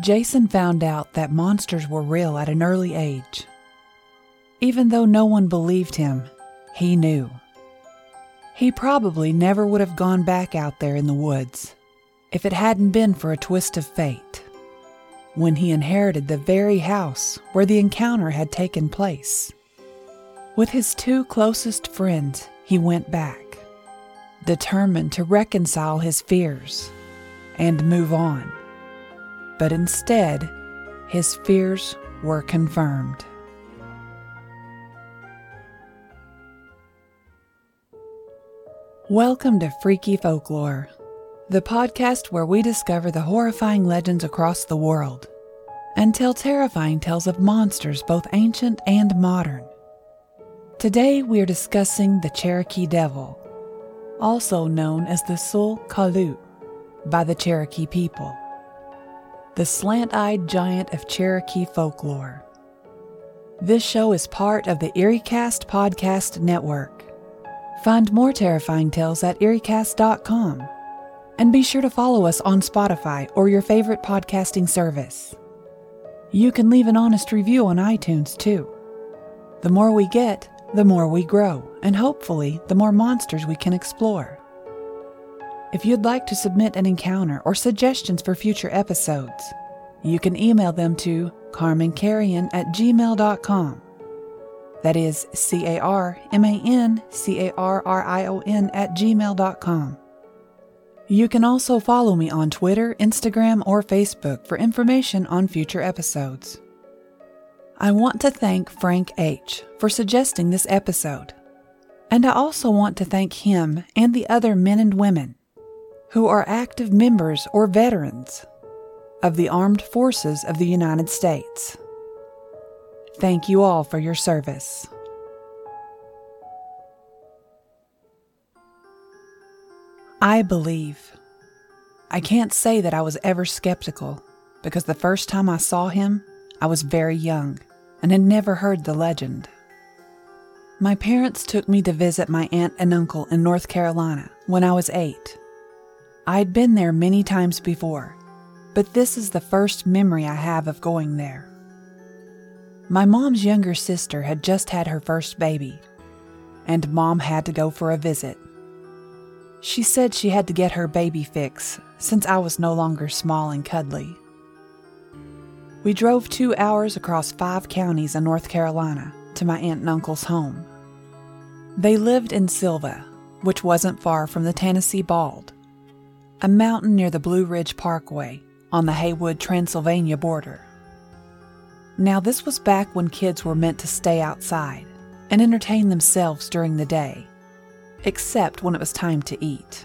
Jason found out that monsters were real at an early age. Even though no one believed him, he knew. He probably never would have gone back out there in the woods if it hadn't been for a twist of fate. When he inherited the very house where the encounter had taken place. With his two closest friends, he went back, determined to reconcile his fears and move on. But instead, his fears were confirmed. Welcome to Freaky Folklore, the podcast where we discover the horrifying legends across the world and tell terrifying tales of monsters both ancient and modern. Today we are discussing the Cherokee Devil, also known as the Sul Kalut by the Cherokee people, the slant eyed giant of Cherokee folklore. This show is part of the EerieCast Podcast Network. Find more terrifying tales at EerieCast.com. And be sure to follow us on Spotify or your favorite podcasting service. You can leave an honest review on iTunes too. The more we get, the more we grow, and hopefully, the more monsters we can explore. If you'd like to submit an encounter or suggestions for future episodes, you can email them to carmancarrion at gmail.com. That is C A R M A N C A R R I O N at gmail.com. You can also follow me on Twitter, Instagram, or Facebook for information on future episodes. I want to thank Frank H. for suggesting this episode. And I also want to thank him and the other men and women who are active members or veterans of the Armed Forces of the United States. Thank you all for your service. I believe. I can't say that I was ever skeptical because the first time I saw him, I was very young and had never heard the legend. My parents took me to visit my aunt and uncle in North Carolina when I was eight. I had been there many times before, but this is the first memory I have of going there. My mom's younger sister had just had her first baby, and mom had to go for a visit. She said she had to get her baby fix since I was no longer small and cuddly. We drove two hours across five counties in North Carolina to my aunt and uncle's home. They lived in Sylva, which wasn't far from the Tennessee Bald, a mountain near the Blue Ridge Parkway on the Haywood, Transylvania border. Now, this was back when kids were meant to stay outside and entertain themselves during the day, except when it was time to eat.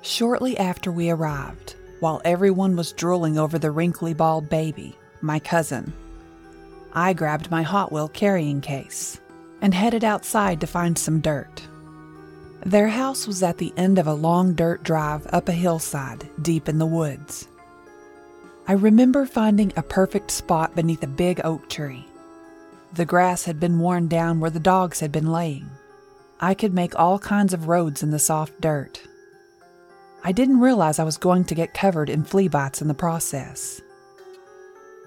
Shortly after we arrived, while everyone was drooling over the wrinkly bald baby, my cousin, I grabbed my Hot Wheel carrying case and headed outside to find some dirt. Their house was at the end of a long dirt drive up a hillside deep in the woods. I remember finding a perfect spot beneath a big oak tree. The grass had been worn down where the dogs had been laying. I could make all kinds of roads in the soft dirt. I didn't realize I was going to get covered in flea bites in the process.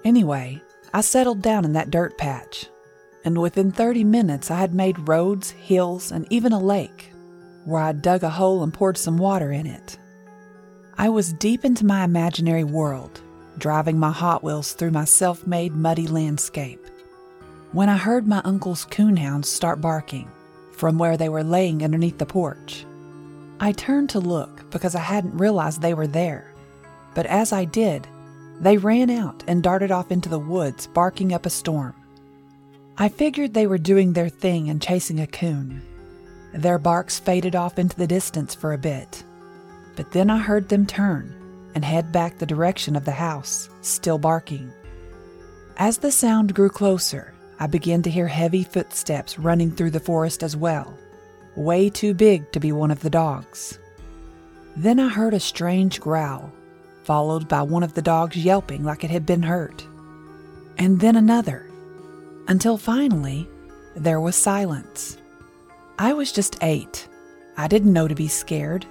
Anyway, I settled down in that dirt patch, and within 30 minutes I had made roads, hills, and even a lake, where I dug a hole and poured some water in it. I was deep into my imaginary world, driving my Hot Wheels through my self made muddy landscape, when I heard my uncle's coonhounds start barking from where they were laying underneath the porch. I turned to look because I hadn't realized they were there, but as I did, they ran out and darted off into the woods, barking up a storm. I figured they were doing their thing and chasing a coon. Their barks faded off into the distance for a bit, but then I heard them turn and head back the direction of the house, still barking. As the sound grew closer, I began to hear heavy footsteps running through the forest as well, way too big to be one of the dogs. Then I heard a strange growl, followed by one of the dogs yelping like it had been hurt, and then another, until finally there was silence. I was just eight. I didn't know to be scared,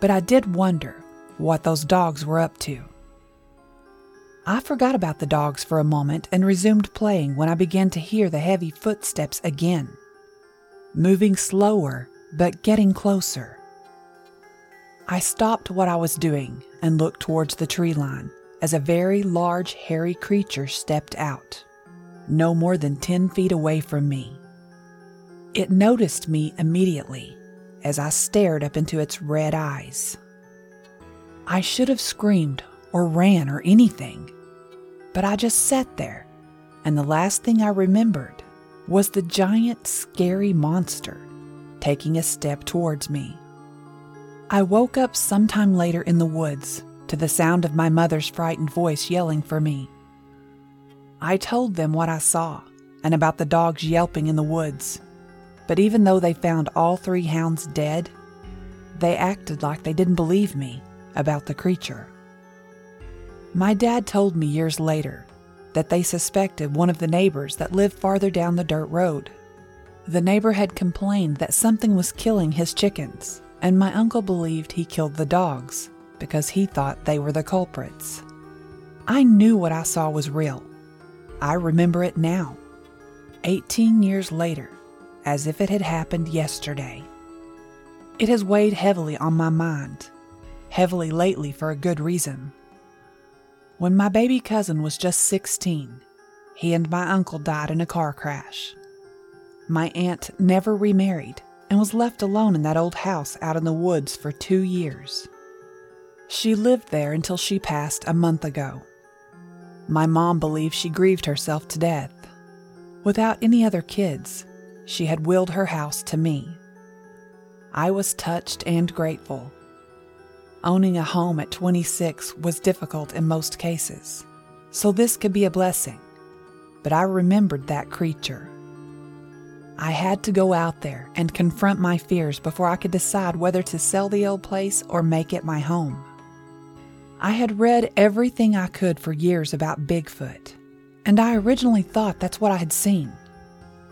but I did wonder what those dogs were up to. I forgot about the dogs for a moment and resumed playing when I began to hear the heavy footsteps again, moving slower but getting closer. I stopped what I was doing and looked towards the tree line as a very large, hairy creature stepped out, no more than 10 feet away from me. It noticed me immediately as I stared up into its red eyes. I should have screamed or ran or anything, but I just sat there, and the last thing I remembered was the giant, scary monster taking a step towards me. I woke up sometime later in the woods to the sound of my mother's frightened voice yelling for me. I told them what I saw and about the dogs yelping in the woods, but even though they found all three hounds dead, they acted like they didn't believe me about the creature. My dad told me years later that they suspected one of the neighbors that lived farther down the dirt road. The neighbor had complained that something was killing his chickens, and my uncle believed he killed the dogs because he thought they were the culprits. I knew what I saw was real. I remember it now, 18 years later, as if it had happened yesterday. It has weighed heavily on my mind, heavily lately for a good reason. When my baby cousin was just 16, he and my uncle died in a car crash. My aunt never remarried and was left alone in that old house out in the woods for two years. She lived there until she passed a month ago. My mom believes she grieved herself to death. Without any other kids, she had willed her house to me. I was touched and grateful. Owning a home at 26 was difficult in most cases, so this could be a blessing. But I remembered that creature. I had to go out there and confront my fears before I could decide whether to sell the old place or make it my home. I had read everything I could for years about Bigfoot, and I originally thought that's what I had seen.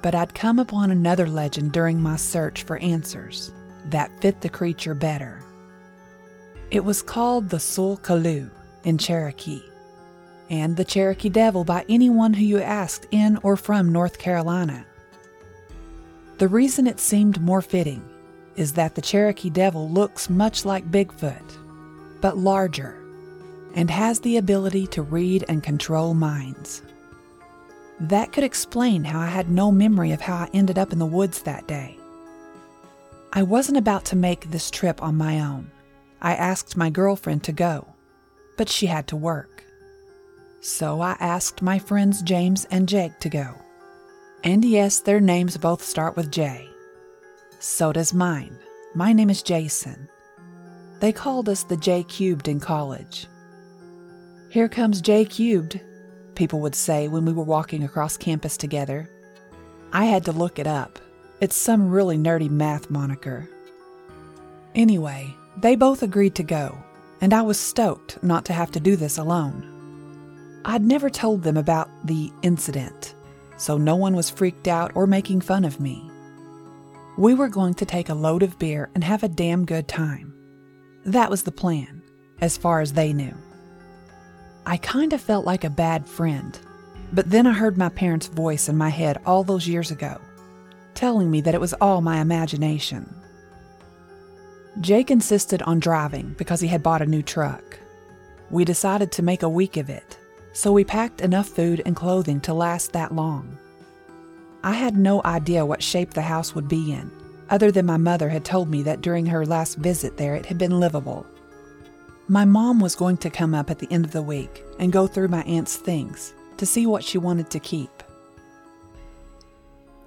But I'd come upon another legend during my search for answers that fit the creature better. It was called the Sul Kalu in Cherokee, and the Cherokee Devil by anyone who you asked in or from North Carolina. The reason it seemed more fitting is that the Cherokee Devil looks much like Bigfoot, but larger and has the ability to read and control minds. That could explain how I had no memory of how I ended up in the woods that day. I wasn't about to make this trip on my own. I asked my girlfriend to go, but she had to work. So I asked my friends James and Jake to go. And yes, their names both start with J. So does mine. My name is Jason. They called us the J Cubed in college. Here comes J Cubed, people would say when we were walking across campus together. I had to look it up. It's some really nerdy math moniker. Anyway, they both agreed to go, and I was stoked not to have to do this alone. I'd never told them about the incident, so no one was freaked out or making fun of me. We were going to take a load of beer and have a damn good time. That was the plan, as far as they knew. I kind of felt like a bad friend. But then I heard my parents' voice in my head all those years ago, telling me that it was all my imagination. Jake insisted on driving because he had bought a new truck. We decided to make a week of it, so we packed enough food and clothing to last that long. I had no idea what shape the house would be in, other than my mother had told me that during her last visit there it had been livable. My mom was going to come up at the end of the week and go through my aunt's things to see what she wanted to keep.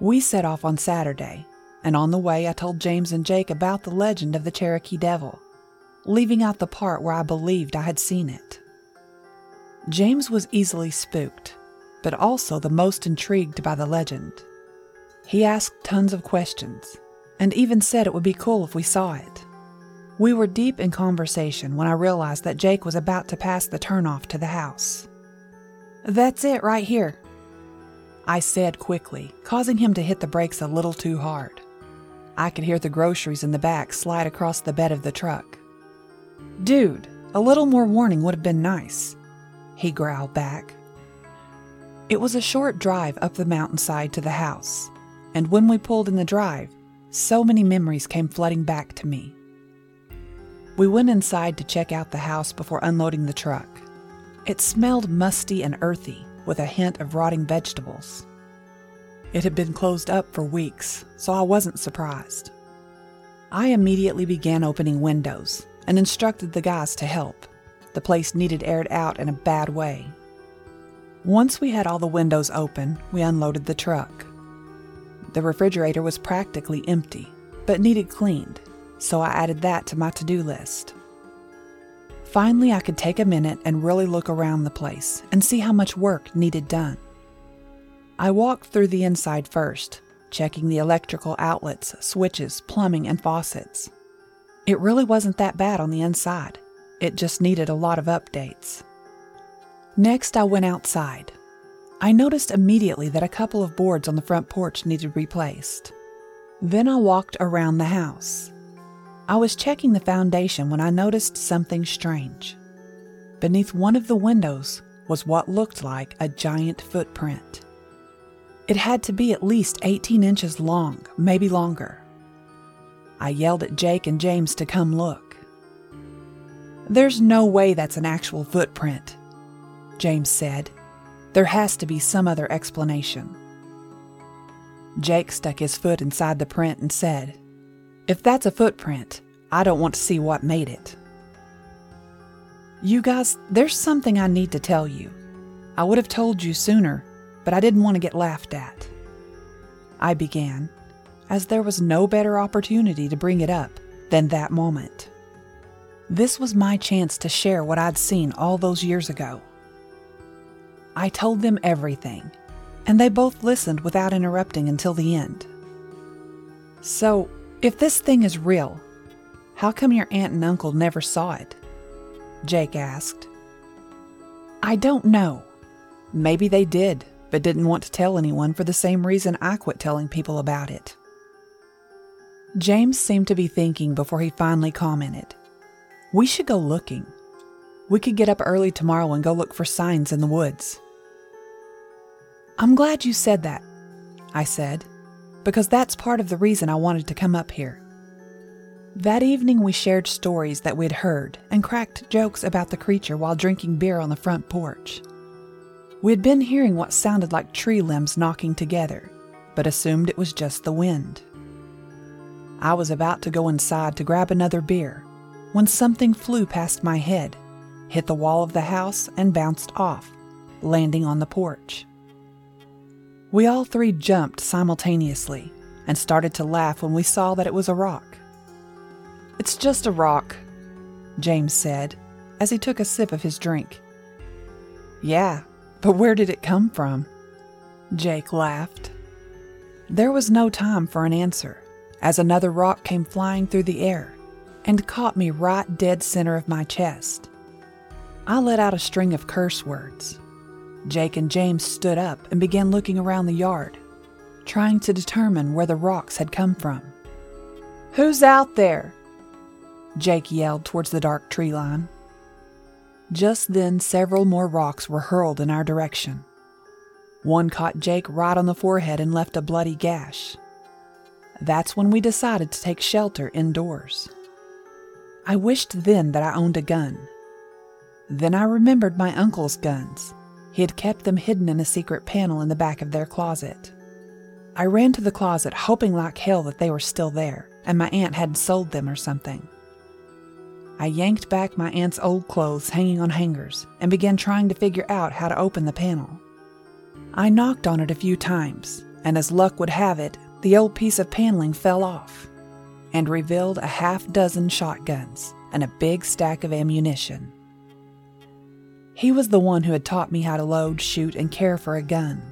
We set off on Saturday, and on the way I told James and Jake about the legend of the Cherokee Devil, leaving out the part where I believed I had seen it. James was easily spooked, but also the most intrigued by the legend. He asked tons of questions, and even said it would be cool if we saw it. We were deep in conversation when I realized that Jake was about to pass the turnoff to the house. That's it right here, I said quickly, causing him to hit the brakes a little too hard. I could hear the groceries in the back slide across the bed of the truck. Dude, a little more warning would have been nice. he growled back. It was a short drive up the mountainside to the house, and when we pulled in the drive, so many memories came flooding back to me. We went inside to check out the house before unloading the truck. It smelled musty and earthy, with a hint of rotting vegetables. It had been closed up for weeks, so I wasn't surprised. I immediately began opening windows and instructed the guys to help. The place needed aired out in a bad way. Once we had all the windows open, we unloaded the truck. The refrigerator was practically empty, but needed cleaned, so I added that to my to do list. Finally, I could take a minute and really look around the place and see how much work needed done. I walked through the inside first, checking the electrical outlets, switches, plumbing, and faucets. It really wasn't that bad on the inside, it just needed a lot of updates. Next, I went outside. I noticed immediately that a couple of boards on the front porch needed replaced. Then I walked around the house. I was checking the foundation when I noticed something strange. Beneath one of the windows was what looked like a giant footprint. It had to be at least 18 inches long, maybe longer. I yelled at Jake and James to come look. There's no way that's an actual footprint, James said. There has to be some other explanation. Jake stuck his foot inside the print and said, if that's a footprint, I don't want to see what made it. You guys, there's something I need to tell you. I would have told you sooner, but I didn't want to get laughed at. I began, as there was no better opportunity to bring it up than that moment. This was my chance to share what I'd seen all those years ago. I told them everything, and they both listened without interrupting until the end. So, if this thing is real, how come your aunt and uncle never saw it? Jake asked. I don't know. Maybe they did, but didn't want to tell anyone for the same reason I quit telling people about it. James seemed to be thinking before he finally commented. We should go looking. We could get up early tomorrow and go look for signs in the woods. I'm glad you said that, I said because that's part of the reason I wanted to come up here. That evening, we shared stories that we'd heard and cracked jokes about the creature while drinking beer on the front porch. We had been hearing what sounded like tree limbs knocking together, but assumed it was just the wind. I was about to go inside to grab another beer when something flew past my head, hit the wall of the house, and bounced off, landing on the porch. We all three jumped simultaneously and started to laugh when we saw that it was a rock. It's just a rock, James said as he took a sip of his drink. Yeah, but where did it come from? Jake laughed. There was no time for an answer, as another rock came flying through the air and caught me right dead center of my chest. I let out a string of curse words. Jake and James stood up and began looking around the yard, trying to determine where the rocks had come from. Who's out there? Jake yelled towards the dark tree line. Just then, several more rocks were hurled in our direction. One caught Jake right on the forehead and left a bloody gash. That's when we decided to take shelter indoors. I wished then that I owned a gun. Then I remembered my uncle's guns he had kept them hidden in a secret panel in the back of their closet. I ran to the closet, hoping like hell that they were still there, and my aunt hadn't sold them or something. I yanked back my aunt's old clothes hanging on hangers and began trying to figure out how to open the panel. I knocked on it a few times, and as luck would have it, the old piece of paneling fell off and revealed a half dozen shotguns and a big stack of ammunition. He was the one who had taught me how to load, shoot, and care for a gun.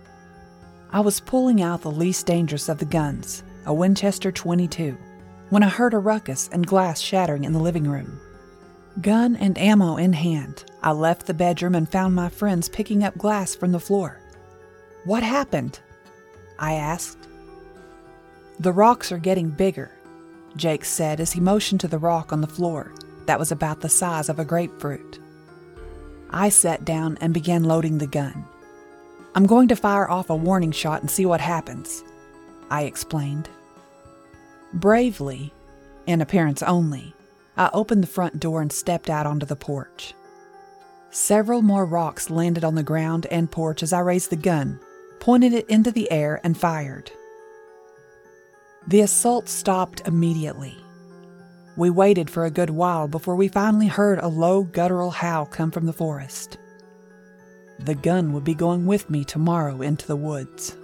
I was pulling out the least dangerous of the guns, a Winchester 22, when I heard a ruckus and glass shattering in the living room. Gun and ammo in hand, I left the bedroom and found my friends picking up glass from the floor. What happened? I asked. The rocks are getting bigger, Jake said as he motioned to the rock on the floor that was about the size of a grapefruit. I sat down and began loading the gun. I'm going to fire off a warning shot and see what happens, I explained. Bravely, in appearance only, I opened the front door and stepped out onto the porch. Several more rocks landed on the ground and porch as I raised the gun, pointed it into the air, and fired. The assault stopped immediately. We waited for a good while before we finally heard a low guttural howl come from the forest. The gun would be going with me tomorrow into the woods.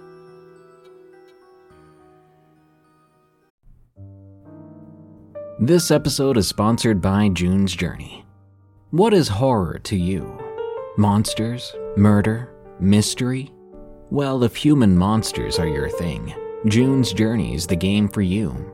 This episode is sponsored by June's Journey. What is horror to you? Monsters? Murder? Mystery? Well, if human monsters are your thing, June's Journey is the game for you,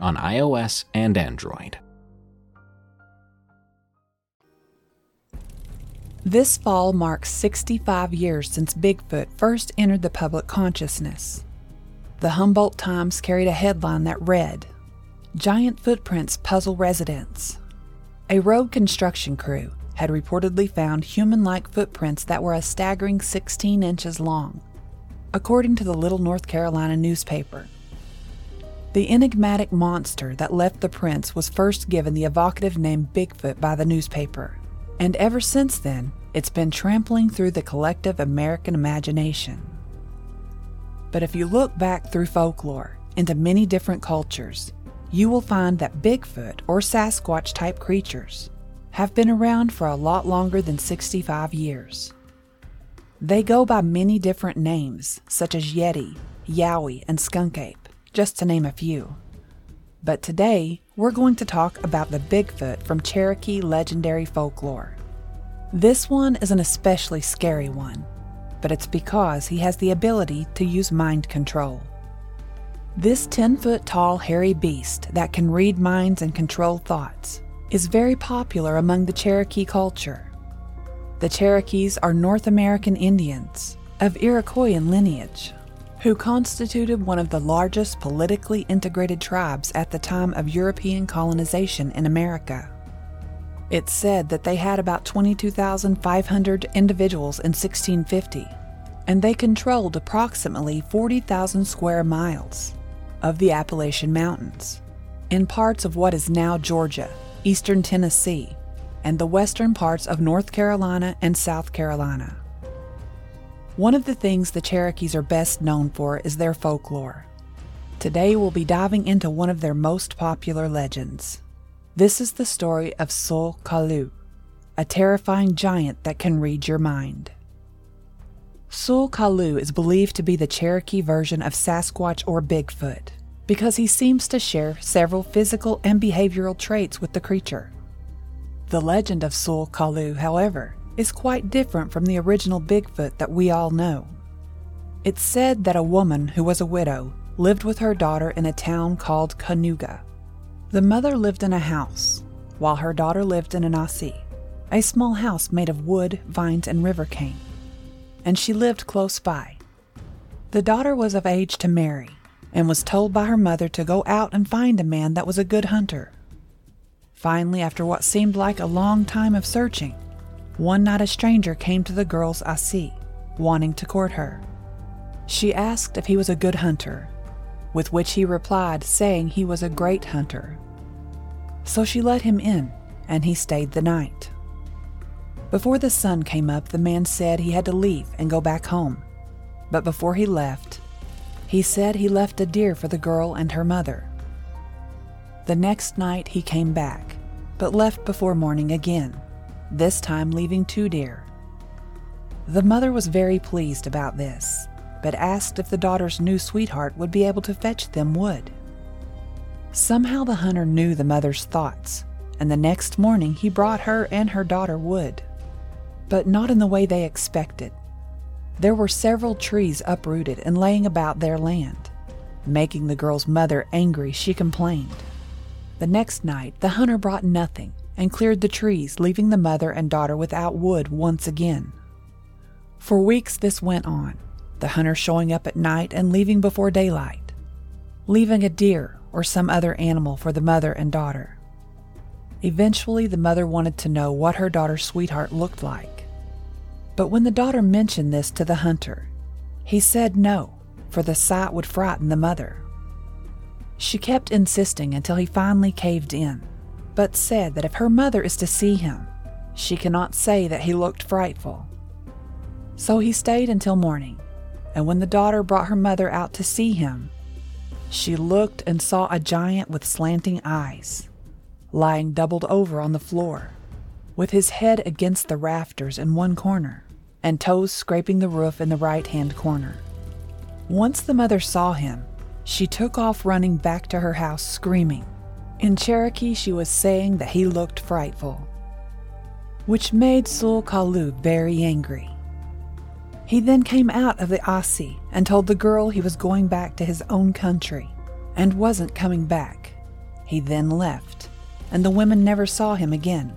on iOS and Android. This fall marks 65 years since Bigfoot first entered the public consciousness. The Humboldt Times carried a headline that read Giant Footprints Puzzle Residents. A road construction crew had reportedly found human like footprints that were a staggering 16 inches long, according to the Little North Carolina newspaper. The enigmatic monster that left the prints was first given the evocative name Bigfoot by the newspaper, and ever since then, it's been trampling through the collective American imagination. But if you look back through folklore into many different cultures, you will find that Bigfoot or Sasquatch type creatures have been around for a lot longer than 65 years. They go by many different names, such as Yeti, Yowie, and Skunk Ape, just to name a few. But today, we're going to talk about the Bigfoot from Cherokee legendary folklore. This one is an especially scary one, but it's because he has the ability to use mind control. This 10 foot tall hairy beast that can read minds and control thoughts is very popular among the Cherokee culture. The Cherokees are North American Indians of Iroquoian lineage who constituted one of the largest politically integrated tribes at the time of European colonization in America. It's said that they had about 22,500 individuals in 1650, and they controlled approximately 40,000 square miles of the Appalachian Mountains, in parts of what is now Georgia, eastern Tennessee, and the western parts of North Carolina and South Carolina. One of the things the Cherokees are best known for is their folklore. Today we'll be diving into one of their most popular legends. This is the story of Sul Kalu, a terrifying giant that can read your mind. Sul Kalu is believed to be the Cherokee version of Sasquatch or Bigfoot because he seems to share several physical and behavioral traits with the creature. The legend of Sul Kalu, however, is quite different from the original Bigfoot that we all know. It's said that a woman who was a widow lived with her daughter in a town called Kanuga. The mother lived in a house, while her daughter lived in an asi, a small house made of wood, vines, and river cane and she lived close by. The daughter was of age to marry and was told by her mother to go out and find a man that was a good hunter. Finally, after what seemed like a long time of searching, one night a stranger came to the girl's asi, wanting to court her. She asked if he was a good hunter, with which he replied, saying he was a great hunter. So she let him in, and he stayed the night. Before the sun came up, the man said he had to leave and go back home. But before he left, he said he left a deer for the girl and her mother. The next night he came back, but left before morning again, this time leaving two deer. The mother was very pleased about this, but asked if the daughter's new sweetheart would be able to fetch them wood. Somehow the hunter knew the mother's thoughts, and the next morning he brought her and her daughter wood. But not in the way they expected. There were several trees uprooted and laying about their land. Making the girl's mother angry, she complained. The next night, the hunter brought nothing and cleared the trees, leaving the mother and daughter without wood once again. For weeks, this went on, the hunter showing up at night and leaving before daylight, leaving a deer or some other animal for the mother and daughter. Eventually, the mother wanted to know what her daughter's sweetheart looked like. But when the daughter mentioned this to the hunter, he said no, for the sight would frighten the mother. She kept insisting until he finally caved in, but said that if her mother is to see him, she cannot say that he looked frightful. So he stayed until morning, and when the daughter brought her mother out to see him, she looked and saw a giant with slanting eyes, lying doubled over on the floor, with his head against the rafters in one corner, and toes scraping the roof in the right hand corner. Once the mother saw him, she took off running back to her house screaming. In Cherokee, she was saying that he looked frightful, which made Sul Kalu very angry. He then came out of the Asi and told the girl he was going back to his own country and wasn't coming back. He then left, and the women never saw him again.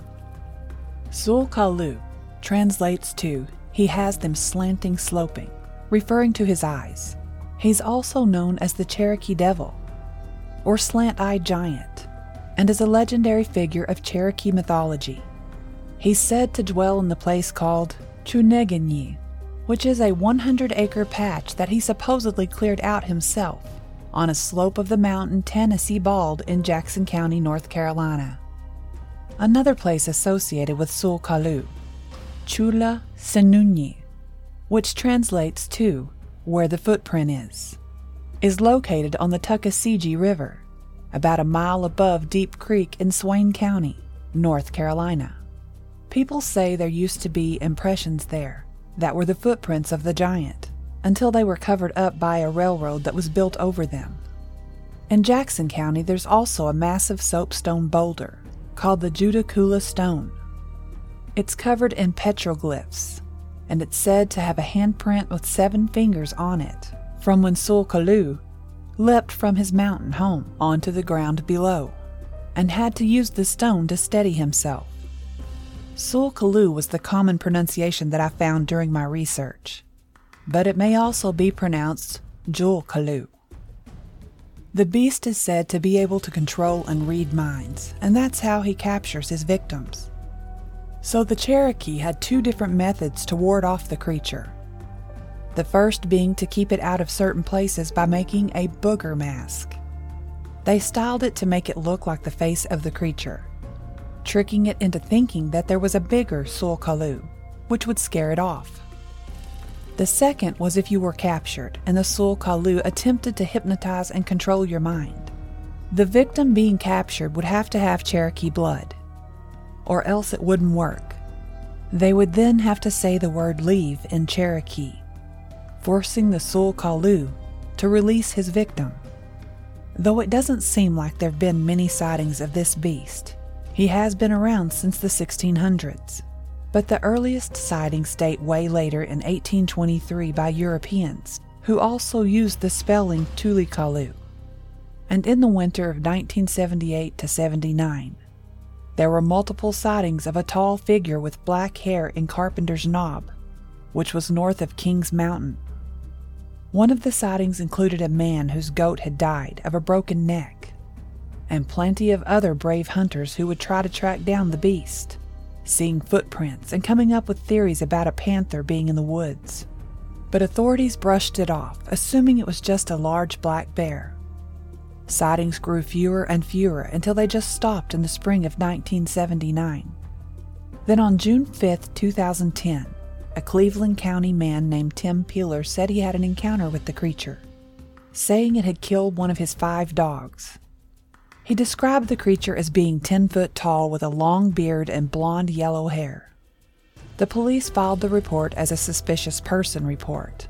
Sul Kalu translates to he has them slanting sloping, referring to his eyes. He's also known as the Cherokee Devil, or Slant Eyed Giant, and is a legendary figure of Cherokee mythology. He's said to dwell in the place called Chuneganyi, which is a 100 acre patch that he supposedly cleared out himself on a slope of the mountain Tennessee Bald in Jackson County, North Carolina. Another place associated with Sul Kalu, Chula Senunyi, which translates to where the footprint is, is located on the Tuckasegee River, about a mile above Deep Creek in Swain County, North Carolina. People say there used to be impressions there that were the footprints of the giant until they were covered up by a railroad that was built over them. In Jackson County, there's also a massive soapstone boulder called the Judaculla Stone. It's covered in petroglyphs and it's said to have a handprint with seven fingers on it from when Sul Kalu leapt from his mountain home onto the ground below and had to use the stone to steady himself. Sul Kalu was the common pronunciation that I found during my research, but it may also be pronounced Jul Kalu. The beast is said to be able to control and read minds, and that's how he captures his victims. So the Cherokee had two different methods to ward off the creature. The first being to keep it out of certain places by making a booger mask. They styled it to make it look like the face of the creature, tricking it into thinking that there was a bigger Sul Kalu, which would scare it off. The second was if you were captured and the Sul Kalu attempted to hypnotize and control your mind. The victim being captured would have to have Cherokee blood, or else it wouldn't work. They would then have to say the word leave in Cherokee, forcing the Sul Kalu to release his victim. Though it doesn't seem like there have been many sightings of this beast, he has been around since the 1600s. But the earliest sightings date way later in 1823 by Europeans, who also used the spelling Tulikalu. And in the winter of 1978 to 79, there were multiple sightings of a tall figure with black hair in Carpenter's Knob, which was north of Kings Mountain. One of the sightings included a man whose goat had died of a broken neck, and plenty of other brave hunters who would try to track down the beast, seeing footprints and coming up with theories about a panther being in the woods. But authorities brushed it off, assuming it was just a large black bear. Sightings grew fewer and fewer until they just stopped in the spring of 1979. Then on June 5, 2010, a Cleveland County man named Tim Peeler said he had an encounter with the creature, saying it had killed one of his five dogs. He described the creature as being 10 foot tall with a long beard and blonde yellow hair. The police filed the report as a suspicious person report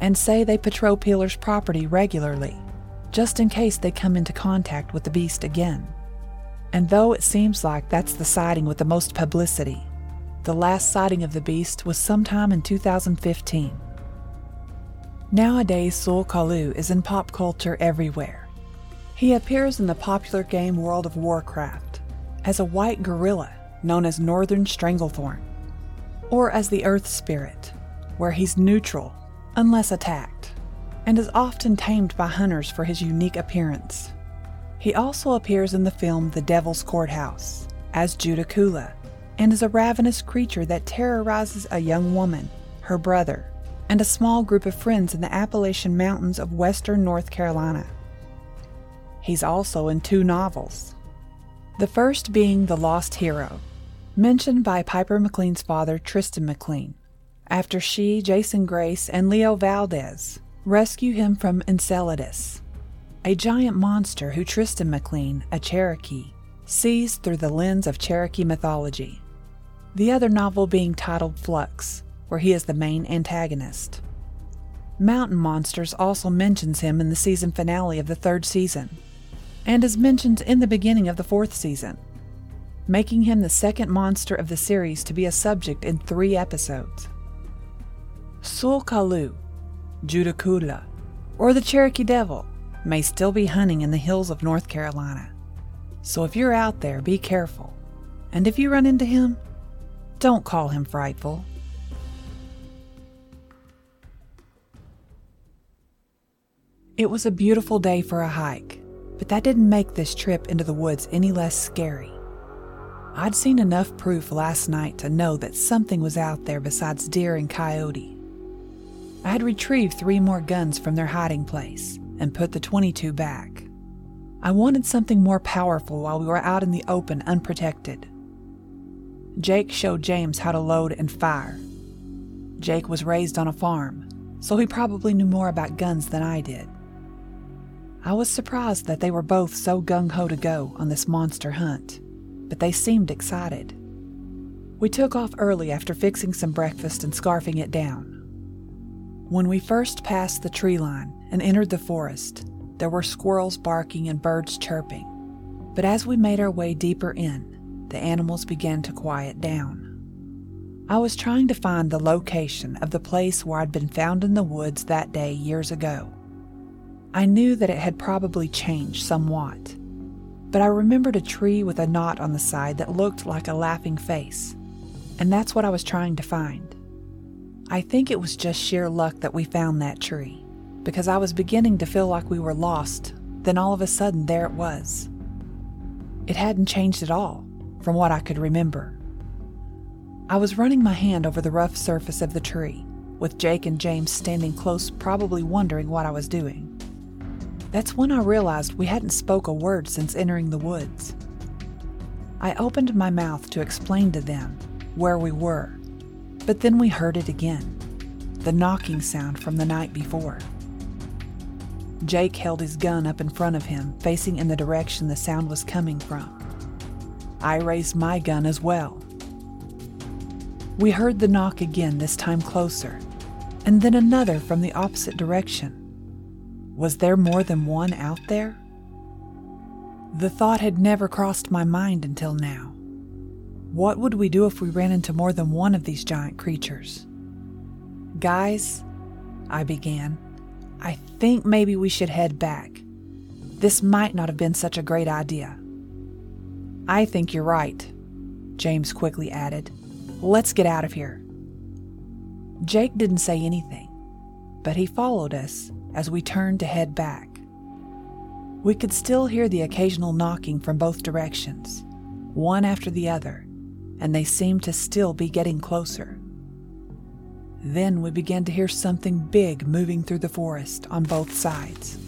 and say they patrol Peeler's property regularly, just in case they come into contact with the beast again. And though it seems like that's the sighting with the most publicity, the last sighting of the beast was sometime in 2015. Nowadays, Sul Kalu is in pop culture everywhere. He appears in the popular game World of Warcraft as a white gorilla known as Northern Stranglethorn, or as the Earth Spirit, where he's neutral unless attacked, and is often tamed by hunters for his unique appearance. He also appears in the film The Devil's Courthouse as Judaculla and is a ravenous creature that terrorizes a young woman, her brother, and a small group of friends in the Appalachian Mountains of western North Carolina. He's also in two novels. The first being The Lost Hero, mentioned by Piper McLean's father, Tristan McLean, after she, Jason Grace, and Leo Valdez rescue him from Enceladus, a giant monster who Tristan McLean, a Cherokee, sees through the lens of Cherokee mythology. The other novel being titled Flux, where he is the main antagonist. Mountain Monsters also mentions him in the season finale of the third season, and is mentioned in the beginning of the fourth season, making him the second monster of the series to be a subject in three episodes. Sul Kalu, Judaculla, or the Cherokee Devil may still be hunting in the hills of North Carolina. So if you're out there, be careful. And if you run into him, don't call him frightful. It was a beautiful day for a hike, but that didn't make this trip into the woods any less scary. I'd seen enough proof last night to know that something was out there besides deer and coyote. I had retrieved three more guns from their hiding place and put the 22 back. I wanted something more powerful while we were out in the open unprotected. Jake showed James how to load and fire. Jake was raised on a farm, so he probably knew more about guns than I did. I was surprised that they were both so gung ho to go on this monster hunt, but they seemed excited. We took off early after fixing some breakfast and scarfing it down. When we first passed the tree line and entered the forest, there were squirrels barking and birds chirping. But as we made our way deeper in, the animals began to quiet down. I was trying to find the location of the place where I'd been found in the woods that day years ago. I knew that it had probably changed somewhat, but I remembered a tree with a knot on the side that looked like a laughing face, and that's what I was trying to find. I think it was just sheer luck that we found that tree because I was beginning to feel like we were lost. Then all of a sudden, there it was. It hadn't changed at all, from what I could remember. I was running my hand over the rough surface of the tree, with Jake and James standing close, probably wondering what I was doing. That's when I realized we hadn't spoke a word since entering the woods. I opened my mouth to explain to them where we were, but then we heard it again the knocking sound from the night before. Jake held his gun up in front of him, facing in the direction the sound was coming from. I raised my gun as well. We heard the knock again, this time closer, and then another from the opposite direction. Was there more than one out there? The thought had never crossed my mind until now. What would we do if we ran into more than one of these giant creatures? Guys, I began, I think maybe we should head back. This might not have been such a great idea. I think you're right, James quickly added. Let's get out of here. Jake didn't say anything, but he followed us as we turned to head back. We could still hear the occasional knocking from both directions, one after the other, and they seemed to still be getting closer. Then we began to hear something big moving through the forest on both sides.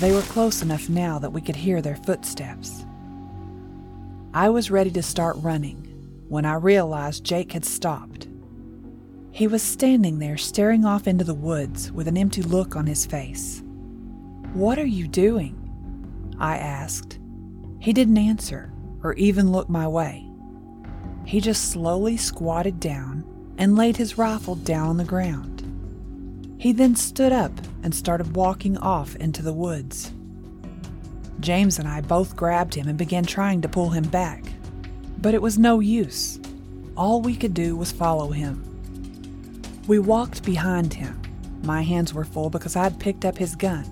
They were close enough now that we could hear their footsteps. I was ready to start running when I realized Jake had stopped. He was standing there staring off into the woods with an empty look on his face. What are you doing? I asked. He didn't answer or even look my way. He just slowly squatted down and laid his rifle down on the ground. He then stood up and started walking off into the woods. James and I both grabbed him and began trying to pull him back, but it was no use. All we could do was follow him. We walked behind him. My hands were full because I'd picked up his gun.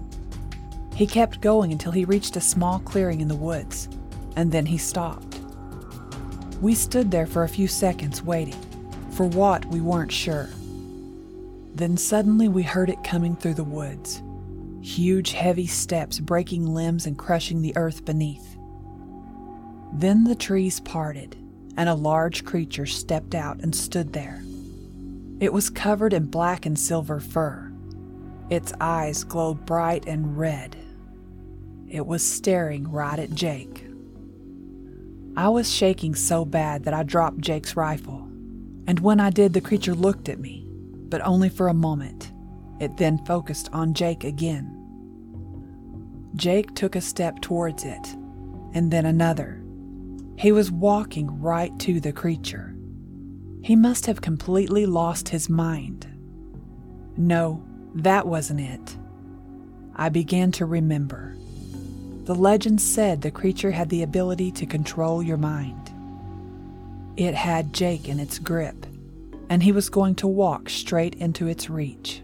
He kept going until he reached a small clearing in the woods, and then he stopped. We stood there for a few seconds waiting. For what, we weren't sure. Then suddenly we heard it coming through the woods huge, heavy steps breaking limbs and crushing the earth beneath. Then the trees parted, and a large creature stepped out and stood there. It was covered in black and silver fur. Its eyes glowed bright and red. It was staring right at Jake. I was shaking so bad that I dropped Jake's rifle, and when I did, the creature looked at me, but only for a moment. It then focused on Jake again. Jake took a step towards it, and then another. He was walking right to the creature. He must have completely lost his mind. No, that wasn't it. I began to remember. The legend said the creature had the ability to control your mind. It had Jake in its grip, and he was going to walk straight into its reach.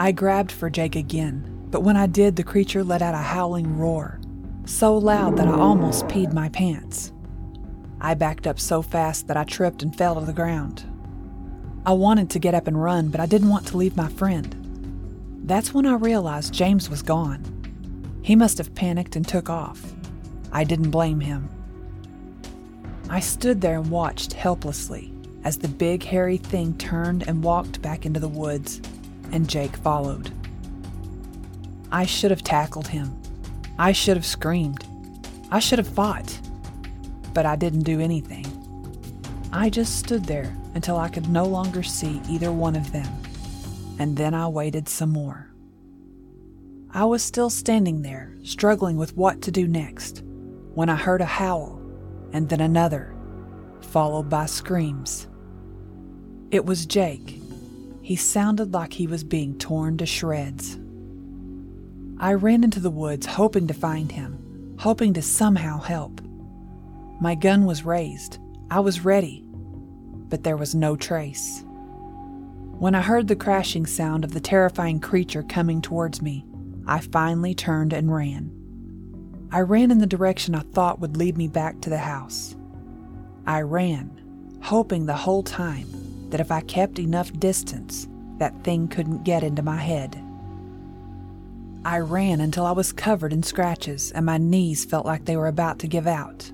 I grabbed for Jake again, but when I did, the creature let out a howling roar, so loud that I almost peed my pants. I backed up so fast that I tripped and fell to the ground. I wanted to get up and run, but I didn't want to leave my friend. That's when I realized James was gone. He must have panicked and took off. I didn't blame him. I stood there and watched helplessly as the big hairy thing turned and walked back into the woods and Jake followed. I should have tackled him. I should have screamed. I should have fought. But I didn't do anything. I just stood there until I could no longer see either one of them, and then I waited some more. I was still standing there, struggling with what to do next, when I heard a howl, and then another, followed by screams. It was Jake, he sounded like he was being torn to shreds. I ran into the woods hoping to find him, hoping to somehow help. My gun was raised. I was ready, but there was no trace. When I heard the crashing sound of the terrifying creature coming towards me, I finally turned and ran. I ran in the direction I thought would lead me back to the house. I ran, hoping the whole time that if I kept enough distance, that thing couldn't get into my head. I ran until I was covered in scratches and my knees felt like they were about to give out,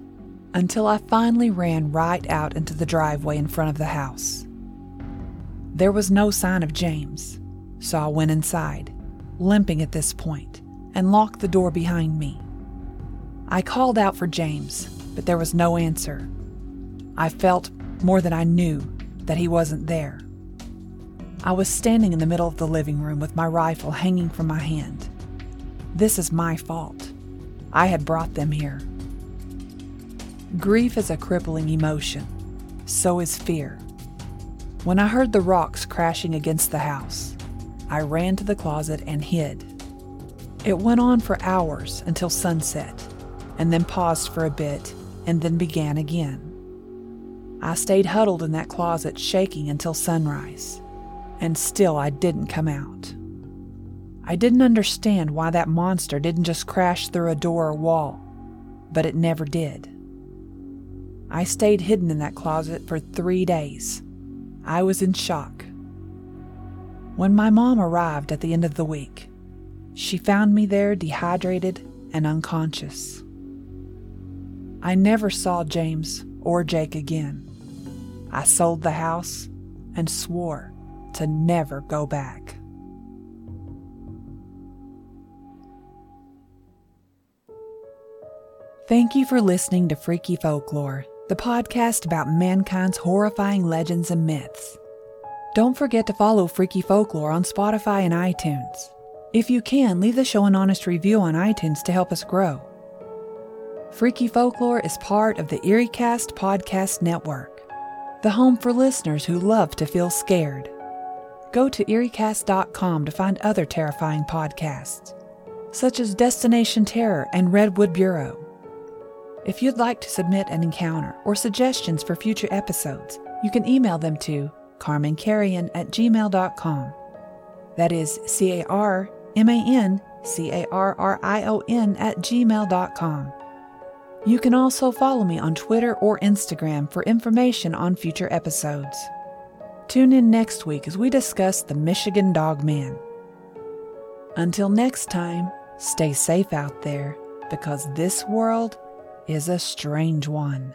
until I finally ran right out into the driveway in front of the house. There was no sign of James, so I went inside, limping at this point, and locked the door behind me. I called out for James, but there was no answer. I felt, more than I knew, that he wasn't there. I was standing in the middle of the living room with my rifle hanging from my hand. This is my fault. I had brought them here. Grief is a crippling emotion. So is fear. When I heard the rocks crashing against the house, I ran to the closet and hid. It went on for hours until sunset, and then paused for a bit, and then began again. I stayed huddled in that closet, shaking until sunrise, and still I didn't come out. I didn't understand why that monster didn't just crash through a door or wall, but it never did. I stayed hidden in that closet for three days. I was in shock. When my mom arrived at the end of the week, she found me there dehydrated and unconscious. I never saw James or Jake again. I sold the house and swore to never go back. Thank you for listening to Freaky Folklore. the podcast about mankind's horrifying legends and myths. Don't forget to follow Freaky Folklore on Spotify and iTunes. If you can, leave the show an honest review on iTunes to help us grow. Freaky Folklore is part of the EerieCast Podcast Network, the home for listeners who love to feel scared. Go to EerieCast.com to find other terrifying podcasts, such as Destination Terror and Redwood Bureau. If you'd like to submit an encounter or suggestions for future episodes, you can email them to carmancarrion at gmail.com. That is C A R M A N C A R R I O N at gmail.com. You can also follow me on Twitter or Instagram for information on future episodes. Tune in next week as we discuss the Michigan Dog Man. Until next time, stay safe out there because this world is a strange one.